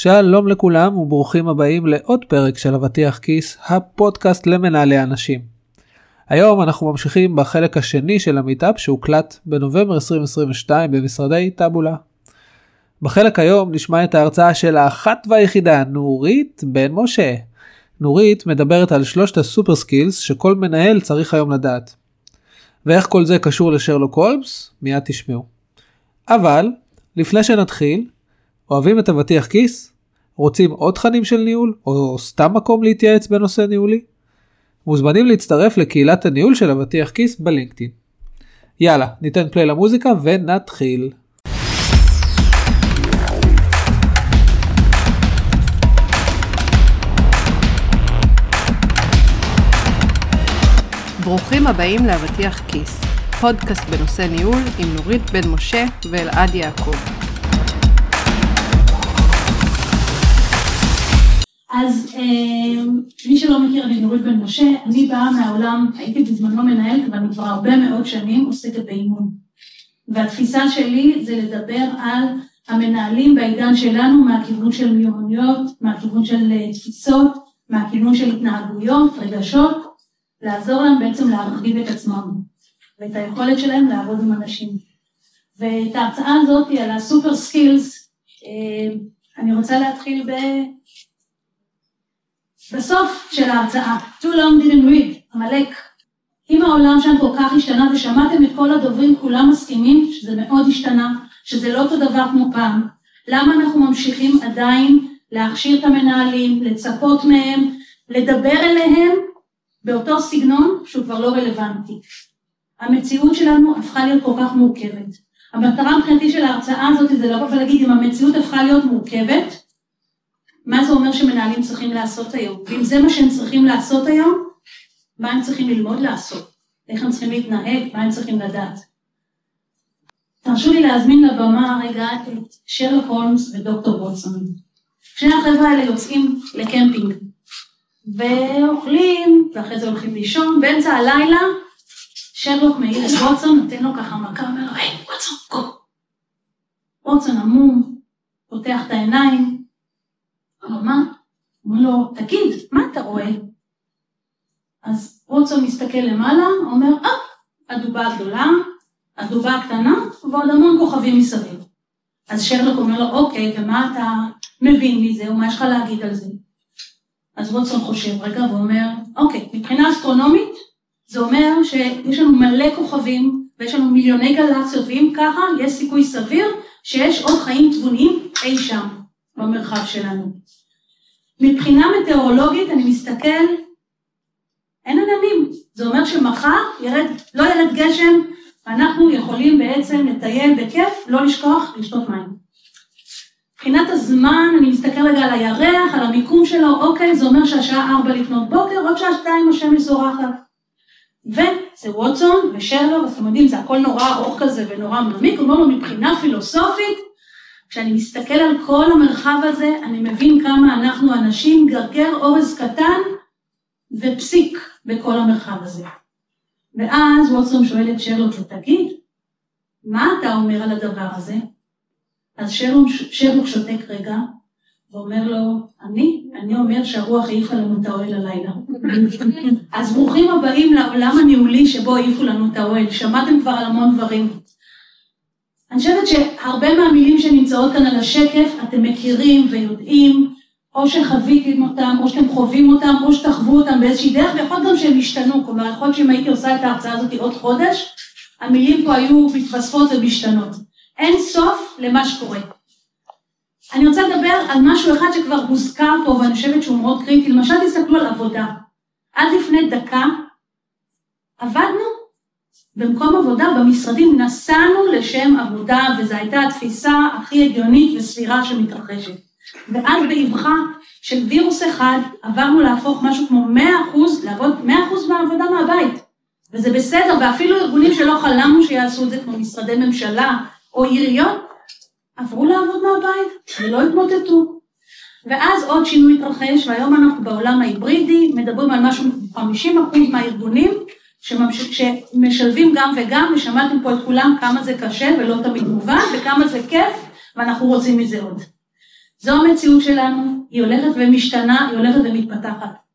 שלום לכולם וברוכים הבאים לעוד פרק של אבטיח כיס, הפודקאסט למנהלי אנשים. היום אנחנו ממשיכים בחלק השני של המיטאפ שהוקלט בנובמבר 2022 במשרדי טאבולה. בחלק היום נשמע את ההרצאה של האחת והיחידה נורית בן משה. נורית מדברת על שלושת ה super skills שכל מנהל צריך היום לדעת. ואיך כל זה קשור לשרלוק הולמס? מיד תשמעו. אבל לפני שנתחיל, אוהבים את אבטיח כיס? רוצים עוד תכנים של ניהול? או סתם מקום להתייעץ בנושא ניהולי? מוזמנים להצטרף לקהילת הניהול של אבטיח כיס בלינקדאין. יאללה, ניתן פליי למוזיקה ונתחיל. ברוכים הבאים לאבטיח כיס, פודקאסט בנושא ניהול עם נורית בן משה ואלעד יעקב. אז אה, מי שלא מכיר, אני נורית בן משה, אני באה מהעולם, הייתי בזמנו מנהלת, אבל אני כבר הרבה מאוד שנים עוסקת באימון. והתפיסה שלי זה לדבר על המנהלים בעידן שלנו מהכיוון של מיומנויות, מהכיוון של אה, תפיסות, מהכיוון של התנהגויות, רגשות, לעזור להם בעצם להרחיב את עצמם ואת היכולת שלהם לעבוד עם אנשים. ואת ההרצאה הזאת על הסופר סקילס, אה, אני רוצה להתחיל ב... בסוף של ההרצאה, too long didn't read, עמלק. אם העולם שם כל כך השתנה ושמעתם את כל הדוברים כולם מסכימים שזה מאוד השתנה, שזה לא אותו דבר כמו פעם, למה אנחנו ממשיכים עדיין להכשיר את המנהלים, לצפות מהם, לדבר אליהם באותו סגנון שהוא כבר לא רלוונטי. המציאות שלנו הפכה להיות כל כך מורכבת. המטרה מבחינתי של ההרצאה הזאת זה לבוא ולהגיד אם המציאות הפכה להיות מורכבת, מה זה אומר שמנהלים צריכים לעשות היום? ואם זה מה שהם צריכים לעשות היום, מה הם צריכים ללמוד לעשות? איך הם צריכים להתנהג? מה הם צריכים לדעת? תרשו לי להזמין לבמה רגע את שרלוק הולמס ודוקטור ווטסון. שני החבר'ה האלה יוצאים לקמפינג ואוכלים, ואחרי זה הולכים לישון, באמצע הלילה שרלוק מעיר את ווטסון, נותן לו ככה מכה, אומר לו, היי, ווטסון, קום. ווטסון עמום, פותח את העיניים, אמר, מה? אומר לו, תגיד, מה אתה רואה? אז רוטסון מסתכל למעלה, אומר, אה, הדובה הגדולה, הדובה הקטנה, ועוד המון כוכבים מסביב. אז שרלוק אומר לו, אוקיי, ומה אתה מבין מזה, ומה יש לך להגיד על זה? אז רוטסון חושב רגע ואומר, אוקיי, מבחינה אסטרונומית, זה אומר שיש לנו מלא כוכבים, ויש לנו מיליוני גלקסיות, ואם ככה, יש סיכוי סביר שיש עוד חיים תבוניים אי שם. במרחב שלנו. מבחינה מטאורולוגית אני מסתכל, אין עננים, זה אומר שמחר ירד, לא ירד גשם, אנחנו יכולים בעצם לטייל בכיף, לא לשכוח לשתות מים. מבחינת הזמן, אני מסתכל רגע על הירח, על המיקום שלו, אוקיי, זה אומר שהשעה ארבע לפנות בוקר, עוד שעה שתיים השמש זורחת. וזה ווטסון ושרלו, אז אתם יודעים, זה הכל נורא ארוך כזה ונורא מעמיק, הוא אומר לו מבחינה פילוסופית, כשאני מסתכל על כל המרחב הזה, אני מבין כמה אנחנו אנשים גרגר אורז קטן ופסיק בכל המרחב הזה. ואז ווטסון שואל את שרלוק, תגיד, מה אתה אומר על הדבר הזה? אז שרלוק, שרלוק שותק רגע, ואומר לו, אני, אני אומר שהרוח העיפה לנו את האוהל הלילה. אז ברוכים הבאים לעולם הניהולי שבו העיפו לנו את האוהל, שמעתם כבר על המון דברים. אני חושבת שהרבה מהמילים שנמצאות כאן על השקף אתם מכירים ויודעים, או שחוויתם אותם, או שאתם חווים אותם, או שתחוו אותם באיזושהי דרך, ויכול גם שהם השתנו, כלומר יכול להיות שאם הייתי עושה את ההרצאה הזאת עוד חודש, המילים פה היו מתווספות ומשתנות. אין סוף למה שקורה. אני רוצה לדבר על משהו אחד שכבר הוזכר פה ואני חושבת שהוא מאוד קריטי, למשל תסתכלו על עבודה. עד לפני דקה עבדנו במקום עבודה, במשרדים, נסענו לשם עבודה, וזו הייתה התפיסה הכי הגיונית וסבירה שמתרחשת. ואז באבחה של וירוס אחד, עברנו להפוך משהו כמו 100 אחוז, לעבוד 100 אחוז מהעבודה מהבית. וזה בסדר, ואפילו ארגונים שלא חלמנו שיעשו את זה, כמו משרדי ממשלה או עיריות, עברו לעבוד מהבית ולא התמוטטו. ואז עוד שינוי התרחש, והיום אנחנו בעולם ההיברידי, מדברים על משהו, 50 אחוז מהארגונים שמשלבים גם וגם, ושמעתם פה את כולם כמה זה קשה ולא תמיד מובן, וכמה זה כיף, ואנחנו רוצים מזה עוד. זו המציאות שלנו, היא הולכת ומשתנה, היא הולכת ומתפתחת.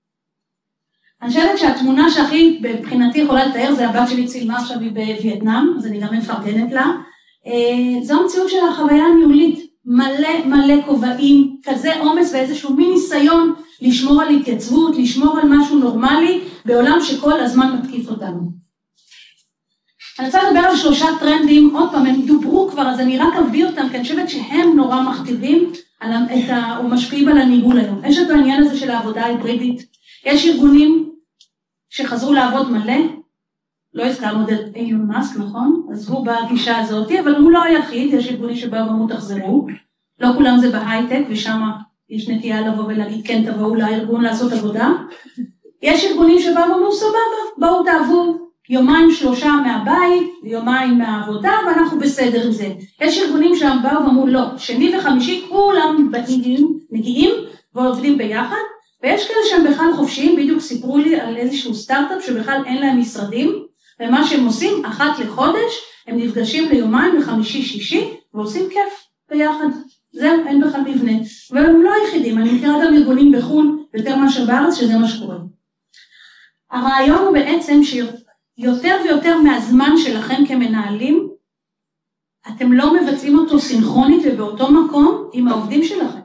אני חושבת שהתמונה שהכי מבחינתי יכולה לתאר זה הבת שלי צילמה עכשיו היא בווייטנאם, אז אני גם מפרגנת לה. אה, זו המציאות של החוויה הניהולית, מלא מלא כובעים, כזה עומס ואיזשהו מין ניסיון לשמור על התייצבות, לשמור על משהו נורמלי בעולם שכל הזמן מתקיף אותנו. אני רוצה לדבר על שלושה טרנדים, עוד פעם, הם דוברו כבר, אז אני רק אביא אותם, כי אני חושבת שהם נורא מכתיבים את ה, או משפיעים על הניהול היום. יש את העניין הזה של העבודה ההיברידית. יש ארגונים שחזרו לעבוד מלא, לא הזכרנו את אילון מאסק, נכון? אז הוא בגישה הזאת, אבל הוא לא היחיד, יש ארגונים שבאו ואמרו תחזרו, לא כולם זה בהייטק, ושם יש נטייה לבוא ולהגיד כן תבואו לארגון לעשות עבודה. יש ארגונים שבאו ואמרו סבבה, בואו תעבו יומיים שלושה מהבית, יומיים מהעבודה, ואנחנו בסדר עם זה. יש ארגונים שם באו ואמרו לא, שני וחמישי כולם מגיעים, מגיעים ועובדים ביחד, ויש כאלה שהם בכלל חופשיים, בדיוק סיפרו לי על איזשהו סטארט-אפ שבכלל אין להם משרדים, ומה שהם עושים, אחת לחודש, הם נפגשים ליומיים, לחמישי-שישי, ועושים כיף ביחד. זהו, אין בכלל מבנה. והם לא היחידים, אני מכירה גם ארגונים בחו"ל, יותר מאשר בארץ, שזה מה שקורה. הרעיון הוא בעצם שיותר ויותר מהזמן שלכם כמנהלים, אתם לא מבצעים אותו סינכרונית ובאותו מקום עם העובדים שלכם.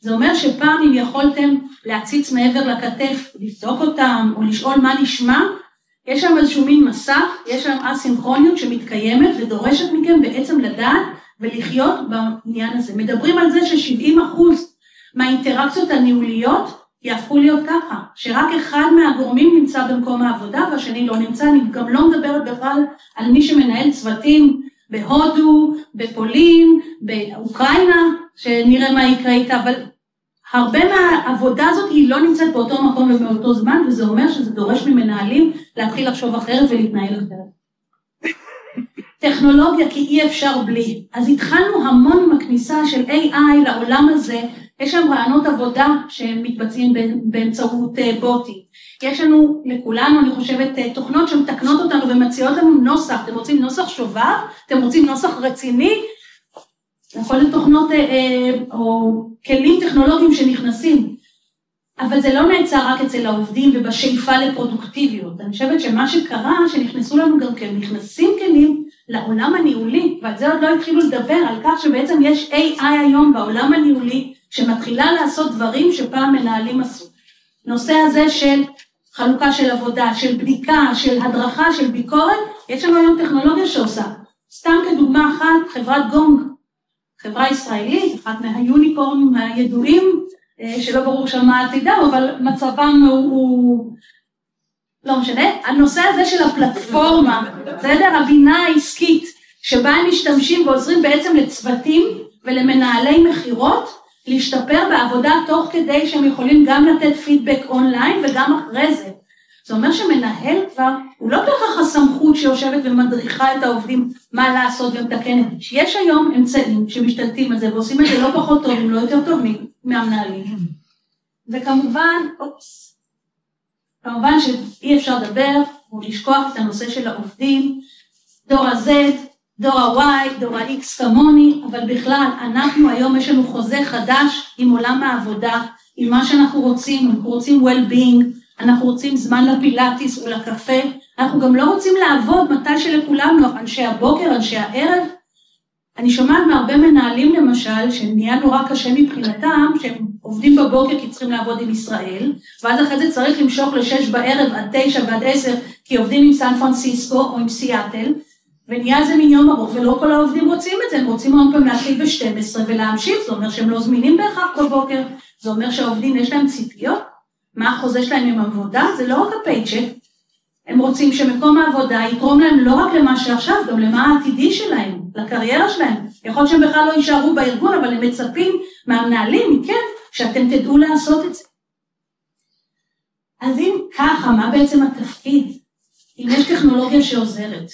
זה אומר שפעם אם יכולתם להציץ מעבר לכתף, לבדוק אותם או לשאול מה נשמע, יש שם איזשהו מין מסך, יש שם אסינכרוניות שמתקיימת ודורשת מכם בעצם לדעת ולחיות בעניין הזה. מדברים על זה ש-70% מהאינטראקציות הניהוליות יהפכו להיות ככה, שרק אחד מהגורמים נמצא במקום העבודה והשני לא נמצא, אני גם לא מדברת בכלל על מי שמנהל צוותים בהודו, בפולין, באוקראינה, שנראה מה יקרה איתה, אבל הרבה מהעבודה הזאת היא לא נמצאת באותו מקום ובאותו זמן, וזה אומר שזה דורש ממנהלים להתחיל לחשוב אחרת ולהתנהל אחרת. טכנולוגיה כי אי אפשר בלי. אז התחלנו המון עם הכניסה של AI לעולם הזה, יש שם רעיונות עבודה שמתבצעים באמצעות אה, בוטים. יש לנו, לכולנו, אני חושבת, אה, תוכנות שמתקנות אותנו ומציעות לנו נוסח. אתם רוצים נוסח שובב? אתם רוצים נוסח רציני? יכול להיות תוכנות אה, או כלים טכנולוגיים שנכנסים. אבל זה לא נעצר רק אצל העובדים ובשאיפה לפרודוקטיביות. אני חושבת שמה שקרה, שנכנסו לנו גם כן, נכנסים כלים לעולם הניהולי, ועל זה עוד לא התחילו לדבר, על כך שבעצם יש AI היום בעולם הניהולי, שמתחילה לעשות דברים שפעם מנהלים עשו. נושא הזה של חלוקה של עבודה, של בדיקה, של הדרכה, של ביקורת, יש לנו היום טכנולוגיה שעושה. סתם כדוגמה אחת, חברת גונג, חברה ישראלית, אחת מהיוניקורנים הידועים, אה, שלא ברור שם מה עתידה, אבל מצבם הוא... לא משנה. הנושא הזה של הפלטפורמה, בסדר? הבינה העסקית, שבה הם משתמשים ועוזרים בעצם לצוותים ולמנהלי מכירות, להשתפר בעבודה תוך כדי שהם יכולים גם לתת פידבק אונליין וגם אחרי זה. זה אומר שמנהל כבר, הוא לא בהכרח הסמכות שיושבת ומדריכה את העובדים מה לעשות ומתקנת. יש היום אמצעים שמשתלטים על זה ועושים את זה לא פחות טוב, אם לא יותר טוב מהמנהלים. וכמובן, אופס, כמובן שאי אפשר לדבר או לשכוח את הנושא של העובדים, דור ה-Z, דור ה-Y, דור ה-X כמוני, אבל בכלל, אנחנו היום יש לנו חוזה חדש עם עולם העבודה, עם מה שאנחנו רוצים, אנחנו רוצים well-being, אנחנו רוצים זמן לפילאטיס ולקפה, אנחנו גם לא רוצים לעבוד מתי שלכולם אנשי הבוקר, אנשי הערב. אני שומעת מהרבה מנהלים למשל, שנהיה נורא קשה מבחינתם, שהם עובדים בבוקר כי צריכים לעבוד עם ישראל, ואז אחרי זה צריך למשוך לשש בערב עד תשע ועד עשר, כי עובדים עם סן פרנסיסקו או עם סיאטל, ונהיה איזה מין יום ארוך, ולא כל העובדים רוצים את זה, הם רוצים עוד פעם להתחיל ב-12 ולהמשיך, זה אומר שהם לא זמינים בהכרח כל בוקר, זה אומר שהעובדים יש להם ציפיות, מה החוזה שלהם עם עבודה, זה לא רק הפייצ'ק, הם רוצים שמקום העבודה יתרום להם לא רק למה שעכשיו, גם למה העתידי שלהם, לקריירה שלהם. יכול להיות שהם בכלל לא יישארו בארגון, אבל הם מצפים מהמנהלים, מכם, שאתם תדעו לעשות את זה. אז אם ככה, מה בעצם התפקיד? אם יש טכנולוגיה שעוזרת,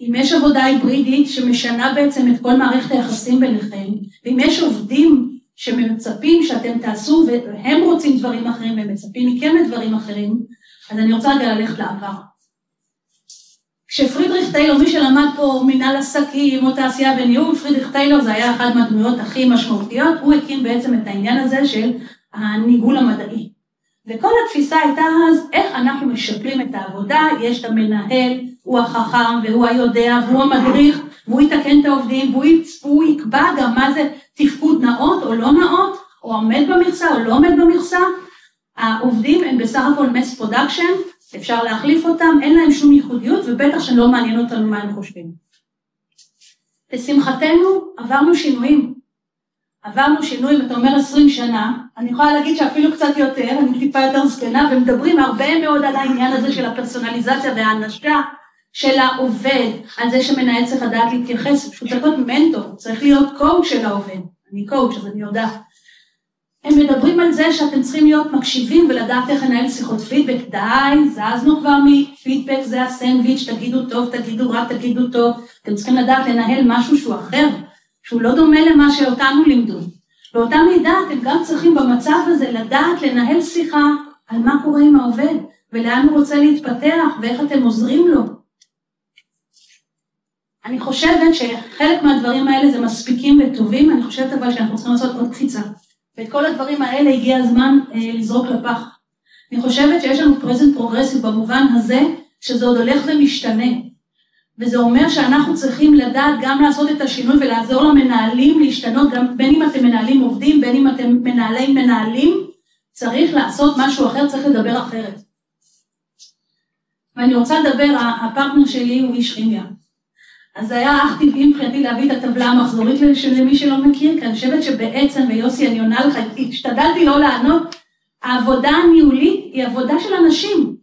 אם יש עבודה היברידית שמשנה בעצם את כל מערכת היחסים ביניכם, ואם יש עובדים שמצפים שאתם תעשו והם רוצים דברים אחרים והם מצפים מכם לדברים אחרים, אז אני רוצה רגע ללכת לעבר. כשפרידריך טיילור, מי שלמד פה מנהל עסקים או תעשייה וניהול, פרידריך טיילור זה היה אחת מהדמויות הכי משמעותיות, הוא הקים בעצם את העניין הזה של הניהול המדעי. וכל התפיסה הייתה אז איך אנחנו משפרים את העבודה, יש את המנהל, הוא החכם והוא היודע והוא המדריך והוא יתקן את העובדים והוא יקבע גם מה זה תפקוד נאות או לא נאות, או עומד במכסה או לא עומד במכסה. העובדים הם בסך הכל mass production, אפשר להחליף אותם, אין להם שום ייחודיות ובטח שלא מעניין אותנו מה הם חושבים. לשמחתנו עברנו שינויים. עברנו שינוי, ואתה אומר 20 שנה, אני יכולה להגיד שאפילו קצת יותר, אני טיפה יותר זקנה, ומדברים הרבה מאוד על העניין הזה של הפרסונליזציה והאנשה של העובד, על זה שמנהל צריך לדעת להתייחס, פשוט צריך להיות מנטור, צריך להיות קואוצ' של העובד. אני קואוצ' אז אני יודעת. הם מדברים על זה שאתם צריכים להיות מקשיבים ולדעת איך לנהל שיחות פידבק, די, זזנו כבר מפידבק, זה הסנדוויץ', תגידו טוב, תגידו רע, תגידו טוב, אתם צריכים לדעת לנהל משהו שהוא אחר, שהוא לא דומה למה שאותנו לימדו. באותה מידה אתם גם צריכים במצב הזה לדעת לנהל שיחה על מה קורה עם העובד, ולאן הוא רוצה להתפתח, ואיך אתם עוזרים לו. אני חושבת שחלק מהדברים האלה זה מספיקים וטובים, אני חושבת אבל שאנחנו צריכים לעשות עוד קפיצה. ואת כל הדברים האלה הגיע הזמן אה, לזרוק לפח. אני חושבת שיש לנו present progressive במובן הזה, שזה עוד הולך ומשתנה. וזה אומר שאנחנו צריכים לדעת גם לעשות את השינוי ולעזור למנהלים להשתנות, גם בין אם אתם מנהלים עובדים, בין אם אתם מנהלי מנהלים, צריך לעשות משהו אחר, צריך לדבר אחרת. ואני רוצה לדבר, הפרטנר שלי הוא איש כימיה. אז זה היה אך טבעי מבחינתי להביא את הטבלה המחזורית למי שלא מכיר, כי אני חושבת שבעצם, ויוסי אני עונה לך, השתדלתי לא לענות, העבודה הניהולית היא עבודה של אנשים.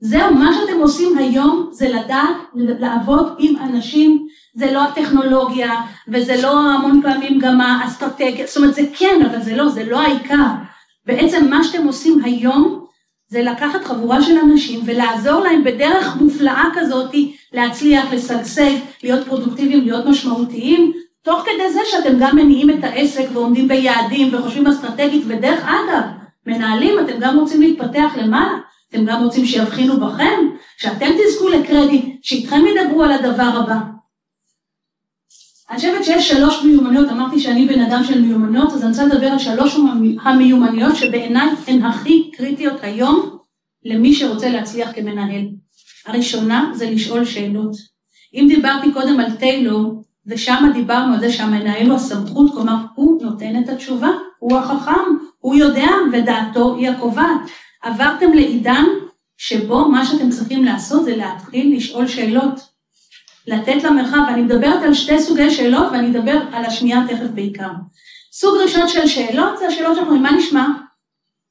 זהו, מה שאתם עושים היום זה לדעת לעבוד עם אנשים, זה לא הטכנולוגיה, וזה לא המון פעמים גם האסטרטגיה, זאת אומרת זה כן, אבל זה לא, זה לא העיקר. בעצם מה שאתם עושים היום זה לקחת חבורה של אנשים ולעזור להם בדרך מופלאה כזאת להצליח, לשגשג, להיות פרודוקטיביים, להיות משמעותיים, תוך כדי זה שאתם גם מניעים את העסק ועומדים ביעדים וחושבים אסטרטגית, ודרך אגב, מנהלים, אתם גם רוצים להתפתח למעלה, אתם גם רוצים שיבחינו בכם, שאתם תזכו לקרדיט, שאיתכם ידברו על הדבר הבא. אני חושבת שיש שלוש מיומנויות, אמרתי שאני בן אדם של מיומנויות, אז אני רוצה לדבר על שלוש המיומנויות שבעיניי הן הכי קריטיות היום למי שרוצה להצליח כמנהל. הראשונה זה לשאול שאלות. אם דיברתי קודם על טיילור, ושם דיברנו על זה שהמנהל הוא הסמכות, כלומר הוא נותן את התשובה, הוא החכם, הוא יודע ודעתו היא הקובעת. עברתם לעידן שבו מה שאתם צריכים לעשות זה להתחיל לשאול שאלות. לתת לה מרחב, ואני מדברת על שתי סוגי שאלות ואני אדבר על השנייה תכף בעיקר. סוג ראשון של שאלות זה השאלות שאנחנו אומרים, מה נשמע?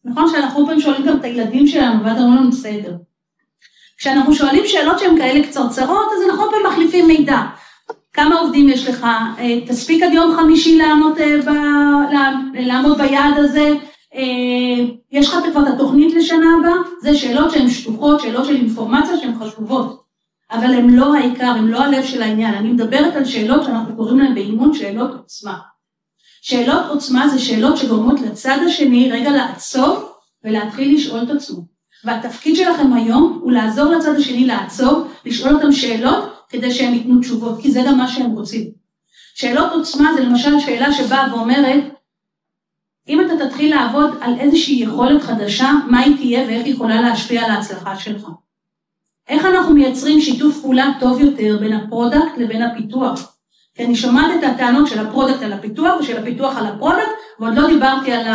נכון שאנחנו פעמים שואלים גם את הילדים שלנו ואז אומרים לנו בסדר. כשאנחנו שואלים שאלות שהן כאלה קצרצרות, אז אנחנו פעמים מחליפים מידע. כמה עובדים יש לך? אה, תספיק עד יום חמישי לעמוד, אה, ב, לעמוד ביעד הזה? אה, יש לך כבר את התוכנית לשנה הבאה? זה שאלות שהן שטוחות, שאלות של אינפורמציה שהן חשובות. אבל הן לא העיקר, הן לא הלב של העניין. אני מדברת על שאלות שאנחנו קוראים להן באימון שאלות עוצמה. שאלות עוצמה זה שאלות שגורמות לצד השני רגע לעצור ולהתחיל לשאול את עצמו. והתפקיד שלכם היום הוא לעזור לצד השני לעצור, לשאול אותם שאלות כדי שהם ייתנו תשובות, כי זה גם מה שהם רוצים. שאלות עוצמה זה למשל שאלה שבאה ואומרת, אם אתה תתחיל לעבוד על איזושהי יכולת חדשה, מה היא תהיה ואיך היא יכולה להשפיע על ההצלחה שלך. איך אנחנו מייצרים שיתוף פעולה טוב יותר בין ה product לבין הפיתוח? כי אני שומעת את הטענות של ה product על הפיתוח ושל הפיתוח על ה product, ועוד לא דיברתי על,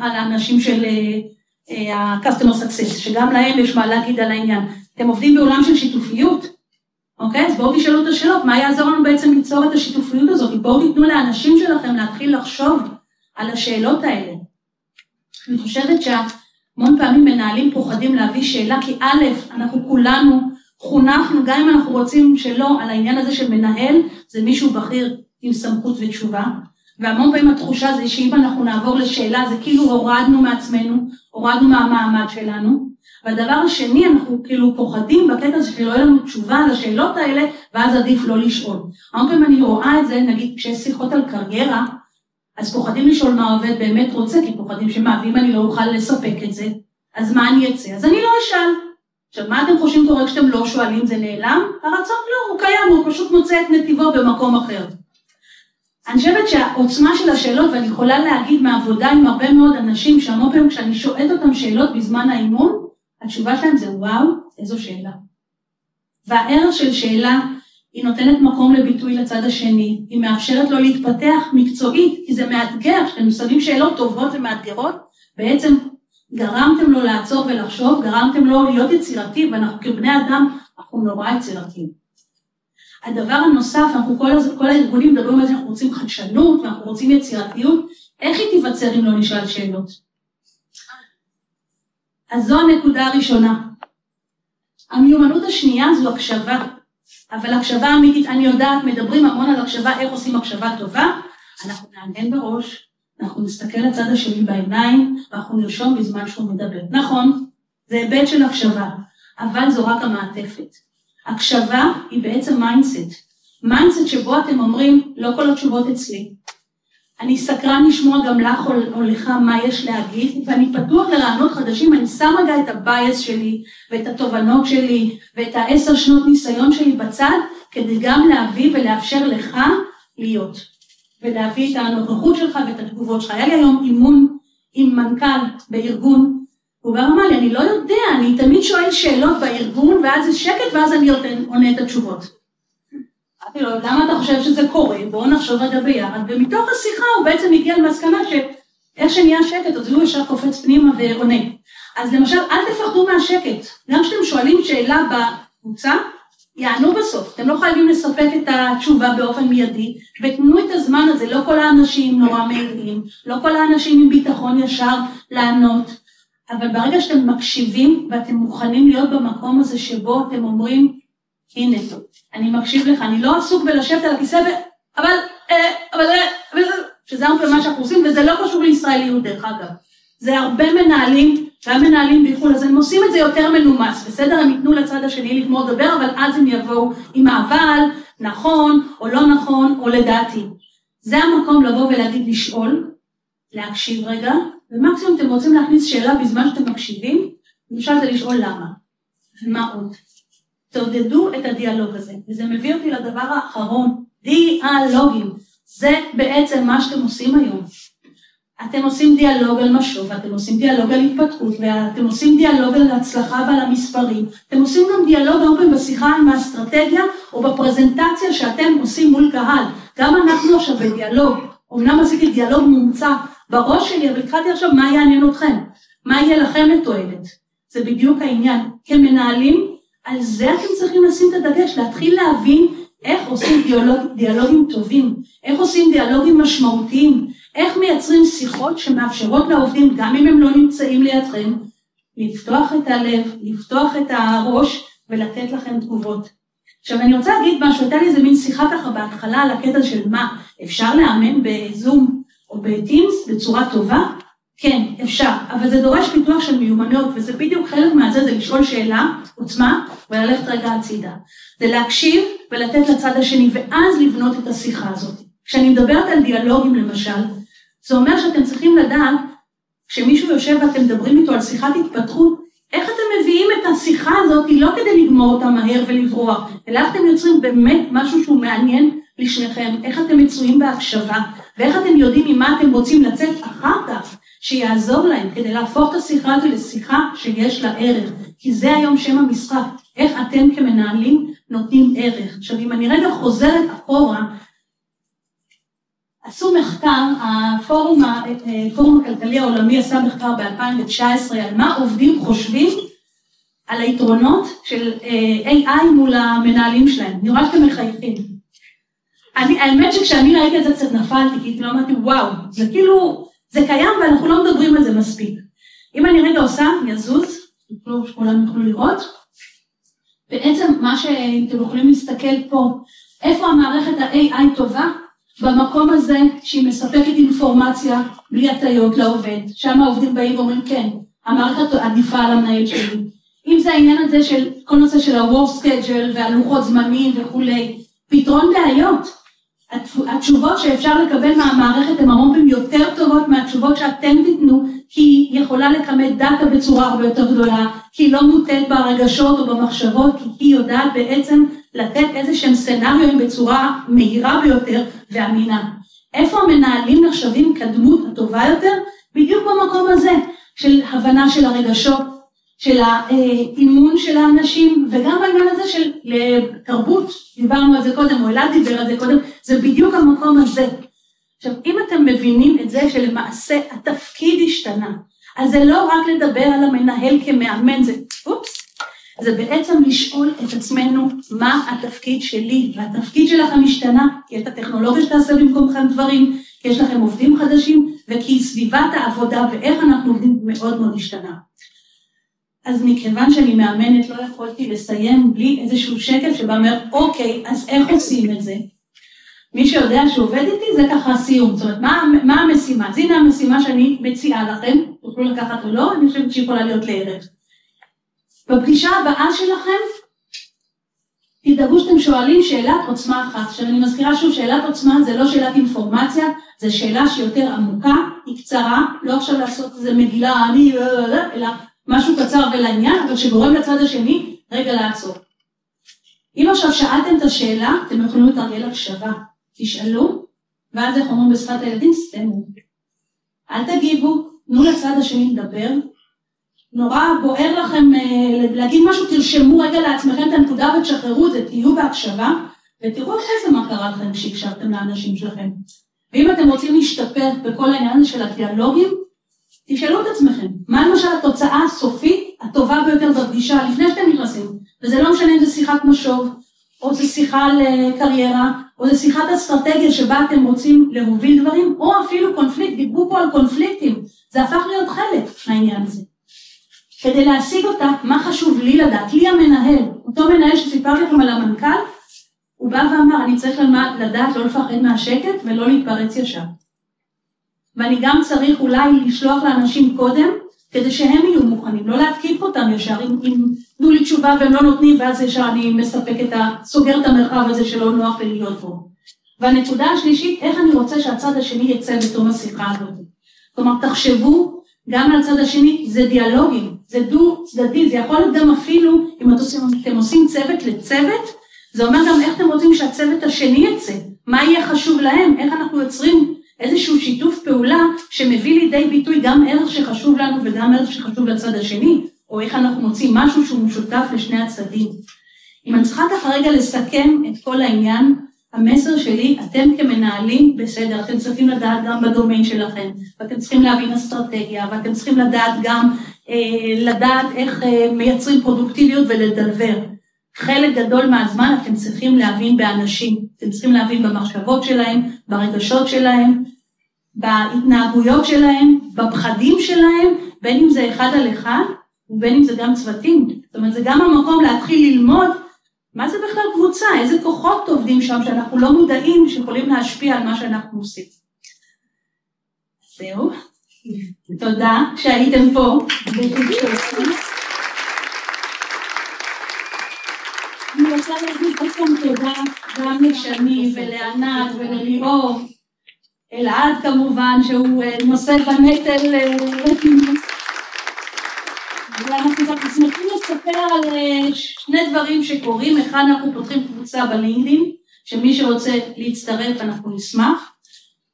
האנשים של אה, ה-customer success, שגם להם יש מה להגיד על העניין. אתם עובדים בעולם של שיתופיות, אוקיי? אז בואו תשאלו את השאלות, מה יעזור לנו בעצם ליצור את השיתופיות הזאת? בואו תיתנו לאנשים שלכם להתחיל לחשוב על השאלות האלה. אני חושבת שהמון פעמים מנהלים פוחדים להביא שאלה, כי א', אנחנו כולנו חונכנו, גם אם אנחנו רוצים שלא, על העניין הזה של מנהל, זה מישהו בכיר עם סמכות ותשובה, והמון פעמים התחושה זה שאם אנחנו נעבור לשאלה, זה כאילו הורדנו מעצמנו, הורדנו מהמעמד שלנו, והדבר השני, אנחנו כאילו פוחדים בקטע הזה שלא יהיה לנו תשובה על השאלות האלה, ואז עדיף לא לשאול. המון פעמים אני רואה את זה, נגיד כשיש שיחות על קריירה, אז פוחדים לשאול מה העובד באמת רוצה, כי פוחדים שמה, ואם אני לא אוכל לספק את זה, אז מה אני אצא? אז אני לא אשאל. עכשיו, מה אתם חושבים קורה כשאתם לא שואלים זה נעלם? הרצון לא, הוא קיים, הוא פשוט מוצא את נתיבו במקום אחר. אני חושבת שהעוצמה של השאלות, ואני יכולה להגיד מעבודה עם הרבה מאוד אנשים, שהמון פעמים כשאני שואלת אותם שאלות בזמן האימון, התשובה שלהם זה וואו, איזו שאלה. והערך של שאלה, היא נותנת מקום לביטוי לצד השני, היא מאפשרת לו להתפתח מקצועית, כי זה מאתגר, כשאתם שמים שאלות טובות ומאתגרות, בעצם גרמתם לו לעצור ולחשוב, גרמתם לו להיות יצירתי, ואנחנו כבני אדם, אנחנו נורא יצירתיים. הדבר הנוסף, אנחנו כל, כל הארגונים מדברים על זה, אנחנו רוצים חדשנות, ואנחנו רוצים יצירתיות, איך היא תיווצר אם לא נשאל שאלות? אז זו הנקודה הראשונה. המיומנות השנייה זו הקשבה, אבל הקשבה אמיתית, אני יודעת, מדברים המון על הקשבה, איך עושים הקשבה טובה, אנחנו נענן בראש, אנחנו נסתכל לצד השני בעיניים, ואנחנו נרשום בזמן שהוא מדבר. נכון, זה היבט של הקשבה, אבל זו רק המעטפת. הקשבה היא בעצם mindset. mindset שבו אתם אומרים, לא כל התשובות אצלי. אני סקרן לשמוע גם לך או לך מה יש להגיד, ואני פתוח לרעיונות חדשים, אני שם רגע את הבייס שלי, ואת התובנות שלי, ואת העשר שנות ניסיון שלי בצד, כדי גם להביא ולאפשר לך להיות. ולהביא את הנוכחות שלך ואת התגובות שלך. היה לי היום אימון עם מנכ"ל בארגון, הוא גם אמר לי, אני לא יודע, אני תמיד שואל שאלות בארגון, ואז זה שקט, ואז אני עונה את התשובות. אמרתי לו, למה אתה חושב שזה קורה? בואו נחשוב רגע ביחד. ומתוך השיחה הוא בעצם הגיע למסקנה שאיך שנהיה שקט, אז הוא ישר קופץ פנימה ועונה. אז למשל, אל תפחדו מהשקט. גם כשאתם שואלים שאלה בקבוצה, יענו בסוף. אתם לא חייבים לספק את התשובה באופן מיידי, ותנו את הזמן הזה, לא כל האנשים נורא מהירים, לא כל האנשים עם ביטחון ישר לענות. אבל ברגע שאתם מקשיבים ואתם מוכנים להיות במקום הזה שבו אתם אומרים, הנה, אני מקשיב לך, אני לא עסוק בלשבת על הכיסא, ו... אבל, אה, אבל, אה, אבל, שזה הרבה מה שאנחנו עושים, וזה לא קשור לישראליות דרך אגב. זה הרבה מנהלים, גם מנהלים בחו"ל, אז הם עושים את זה יותר מנומס, בסדר? הם ייתנו לצד השני לגמור לדבר, אבל אז הם יבואו עם האבל, נכון, או לא נכון, או לדעתי. זה המקום לבוא ולהגיד לשאול, להקשיב רגע, ומקסימום אתם רוצים להכניס שאלה בזמן שאתם מקשיבים, זה לשאול למה, ומה עוד. תעודדו את הדיאלוג הזה, וזה מביא אותי לדבר האחרון, דיאלוגים. זה בעצם מה שאתם עושים היום. אתם עושים דיאלוג על משוב, ואתם עושים דיאלוג על התפתחות, ואתם עושים דיאלוג על הצלחה ועל המספרים. אתם עושים גם דיאלוג הרבה בשיחה עם האסטרטגיה או בפרזנטציה שאתם עושים מול קהל. גם אנחנו עכשיו בדיאלוג. אמנם עשיתי דיאלוג מומצא בראש שלי, אבל התחלתי עכשיו מה יעניין אתכם, מה יהיה לכם לתועלת. זה בדיוק העניין. כמנהלים, על זה אתם צריכים לשים את הדגש, להתחיל להבין איך עושים דיאלוג, דיאלוגים טובים, איך עושים דיאלוגים משמעותיים, איך מייצרים שיחות שמאפשרות לעובדים, גם אם הם לא נמצאים לידכם, לפתוח את הלב, לפתוח את הראש ולתת לכם תגובות. עכשיו אני רוצה להגיד משהו, הייתה לי איזה מין שיחה ככה בהתחלה על הקטע של מה, אפשר לאמן בזום או בטימס בצורה טובה? כן, אפשר, אבל זה דורש פיתוח של מיומנויות, וזה בדיוק חלק מהזה, זה לשאול שאלה, עוצמה, וללכת רגע הצידה. זה להקשיב ולתת לצד השני, ואז לבנות את השיחה הזאת. כשאני מדברת על דיאלוגים למשל, זה אומר שאתם צריכים לדעת, כשמישהו יושב ואתם מדברים איתו על שיחת התפתחות, איך אתם מביאים את השיחה הזאת לא כדי לגמור אותה מהר ולברוח, אלא אתם יוצרים באמת משהו שהוא מעניין לשניכם, איך אתם מצויים בהקשבה, ואיך אתם יודעים ממה אתם רוצים לצאת אחר כך, שיעזור להם כדי להפוך את השיחה הזו לשיחה שיש לה ערך, כי זה היום שם המשחק, איך אתם כמנהלים נותנים ערך. עכשיו אם אני רגע חוזרת אחורה, עשו מחקר, הפורום, הפורום הכלכלי העולמי עשה מחקר ב-2019 על מה עובדים חושבים על היתרונות של אה, AI מול המנהלים שלהם. אני רואה שאתם מחייכים. אני, האמת שכשאני ראיתי את זה קצת נפלתי, כי לא אמרתי וואו, זה כאילו, זה קיים ואנחנו לא מדברים על זה מספיק. אם אני רגע עושה, אני אזוז, שכולם יוכלו לראות, בעצם מה שאתם יכולים להסתכל פה, איפה המערכת ה-AI טובה? במקום הזה שהיא מספקת אינפורמציה בלי הטיות לעובד, שם העובדים באים ואומרים כן, המערכת עדיפה על המנהל שלי. אם זה העניין הזה של כל נושא של ה-war schedule והלוחות זמנים וכולי, פתרון בעיות. התשובות שאפשר לקבל מהמערכת הן הרבה פעמים יותר טובות מהתשובות שאתם תיתנו, כי היא יכולה לכמת דאטה בצורה הרבה יותר גדולה, כי היא לא מוטית ברגשות או במחשבות, כי היא יודעת בעצם לתת איזה שהם סצנריואים בצורה מהירה ביותר ואמינה. איפה המנהלים נחשבים כדמות הטובה יותר? בדיוק במקום הזה של הבנה של הרגשות, של האימון של האנשים, וגם בעניין הזה של תרבות, דיברנו על זה קודם, או אלעד דיבר על זה קודם, זה בדיוק המקום הזה. עכשיו, אם אתם מבינים את זה שלמעשה התפקיד השתנה, אז זה לא רק לדבר על המנהל כמאמן, זה אופס, זה בעצם לשאול את עצמנו מה התפקיד שלי, והתפקיד שלכם השתנה, כי את הטכנולוגיה שתעשה במקומכם דברים, כי יש לכם עובדים חדשים, וכי סביבת העבודה ואיך אנחנו עובדים מאוד מאוד השתנה. אז מכיוון שאני מאמנת לא יכולתי לסיים בלי איזשהו שקל שבא אומר, אוקיי, אז איך עושים את זה? מי שיודע שעובד איתי זה ככה הסיום, זאת אומרת, מה, מה המשימה? אז הנה המשימה שאני מציעה לכם, תוכלו לקחת או לא, אני חושבת שיכולה להיות לערב. בפגישה הבאה שלכם, תדאגו שאתם שואלים שאלת עוצמה אחת. עכשיו אני מזכירה שוב, שאלת עוצמה זה לא שאלת אינפורמציה, זה שאלה שיותר עמוקה, היא קצרה, לא עכשיו לעשות איזה מגילה, אני, אלא משהו קצר ולעניין, אבל שגורם לצד השני, רגע לעצור. אם עכשיו שאלתם את השאלה, אתם יכולים לתרגל הקשבה. תשאלו, ואז איך אומרים בשפת הילדים, סתמו. אל תגיבו, תנו לצד השני לדבר. נורא בוער לכם אה, להגיד משהו, תרשמו רגע לעצמכם את הנקודה ותשחררו את זה, תהיו בהקשבה, ותראו אחרי זה מה קרה לכם כשהקשבתם לאנשים שלכם. ואם אתם רוצים להשתפר בכל העניין של הדיאלוגים, תשאלו את עצמכם, מה למשל התוצאה הסופית הטובה ביותר בפגישה לפני שאתם נכנסים, וזה לא משנה אם זו שיחת משוב, או זו שיחה על קריירה, או זו שיחת אסטרטגיה שבה אתם רוצים להוביל דברים, או אפילו קונפליקט, דיברו פה על קונפליקטים, זה הפך להיות חלק מהעניין הזה. כדי להשיג אותה, מה חשוב לי לדעת? לי המנהל, אותו מנהל שסיפרתי לכם על המנכ"ל, הוא בא ואמר, אני צריך לדעת לא לפחד מהשקט ולא להתפרץ ישר. ואני גם צריך אולי לשלוח לאנשים קודם, כדי שהם יהיו מוכנים, לא להתקיף אותם ישר, אם, תנו לי תשובה והם לא נותנים, ואז ישר אני מספק את ה... סוגר את המרחב הזה שלא נוח לי להיות פה. והנקודה השלישית, איך אני רוצה שהצד השני יצא בתום השיחה הזאת. כלומר, תחשבו גם על הצד השני, זה דיאלוגים, זה דו צדדי, זה יכול להיות גם אפילו, אם אתם עושים צוות לצוות, זה אומר גם איך אתם רוצים שהצוות השני יצא, מה יהיה חשוב להם, איך אנחנו יוצרים איזשהו שיתוף פעולה שמביא לידי ביטוי גם ערך שחשוב לנו וגם ערך שחשוב לצד השני, או איך אנחנו מוצאים משהו שהוא משותף לשני הצדדים. אם אני צריכה ככה רגע לסכם את כל העניין, המסר שלי, אתם כמנהלים, בסדר, אתם צריכים לדעת גם בדומיין שלכם, ואתם צריכים להבין אסטרטגיה, ואתם צריכים לדעת גם, אה, לדעת איך אה, מייצרים פרודוקטיביות ולדלבר. חלק גדול מהזמן אתם צריכים להבין באנשים, אתם צריכים להבין במחשבות שלהם, ברגשות שלהם, בהתנהגויות שלהם, בפחדים שלהם, בין אם זה אחד על אחד ובין אם זה גם צוותים. זאת אומרת, זה גם המקום להתחיל ללמוד מה זה בכלל קבוצה, איזה כוחות עובדים שם שאנחנו לא מודעים שיכולים להשפיע על מה שאנחנו עושים. זהו, תודה שהייתם פה. אני רוצה להגיד עוד פעם תודה גם לשני ולענת ולליאור, אלעד כמובן שהוא אה, נושא בנטל אה, ואנחנו שמחים לספר על אה, שני דברים שקורים, אחד אנחנו פותחים קבוצה בלינקדאין, שמי שרוצה להצטרף אנחנו נשמח,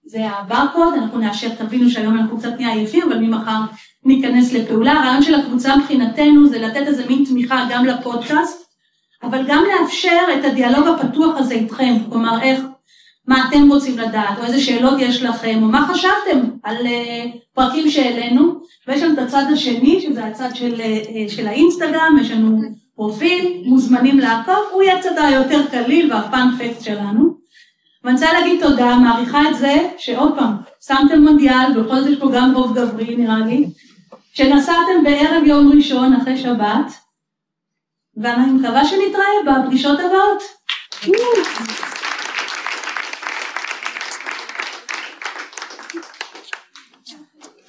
זה הברקוד, אנחנו נאשר, תבינו שהיום אנחנו קצת נהיה עייפים, אבל ממחר ניכנס לפעולה. הרעיון של הקבוצה מבחינתנו זה לתת איזה מין תמיכה גם לפודקאסט, אבל גם לאפשר את הדיאלוג הפתוח הזה איתכם, כלומר איך, מה אתם רוצים לדעת, או איזה שאלות יש לכם, או מה חשבתם על uh, פרקים שהעלינו, ויש לנו את הצד השני, שזה הצד של, uh, של האינסטגרם, יש לנו פרופיל, מוזמנים לעקוב, הוא יהיה קצת היותר קליל והפאנפקט שלנו. ואני רוצה להגיד תודה, מעריכה את זה, שעוד פעם, שמתם מונדיאל, בכל זאת יש פה גם רוב גברי נראה לי, שנסעתם בערב יום ראשון אחרי שבת, ואני מקווה שנתראה בפגישות הבאות.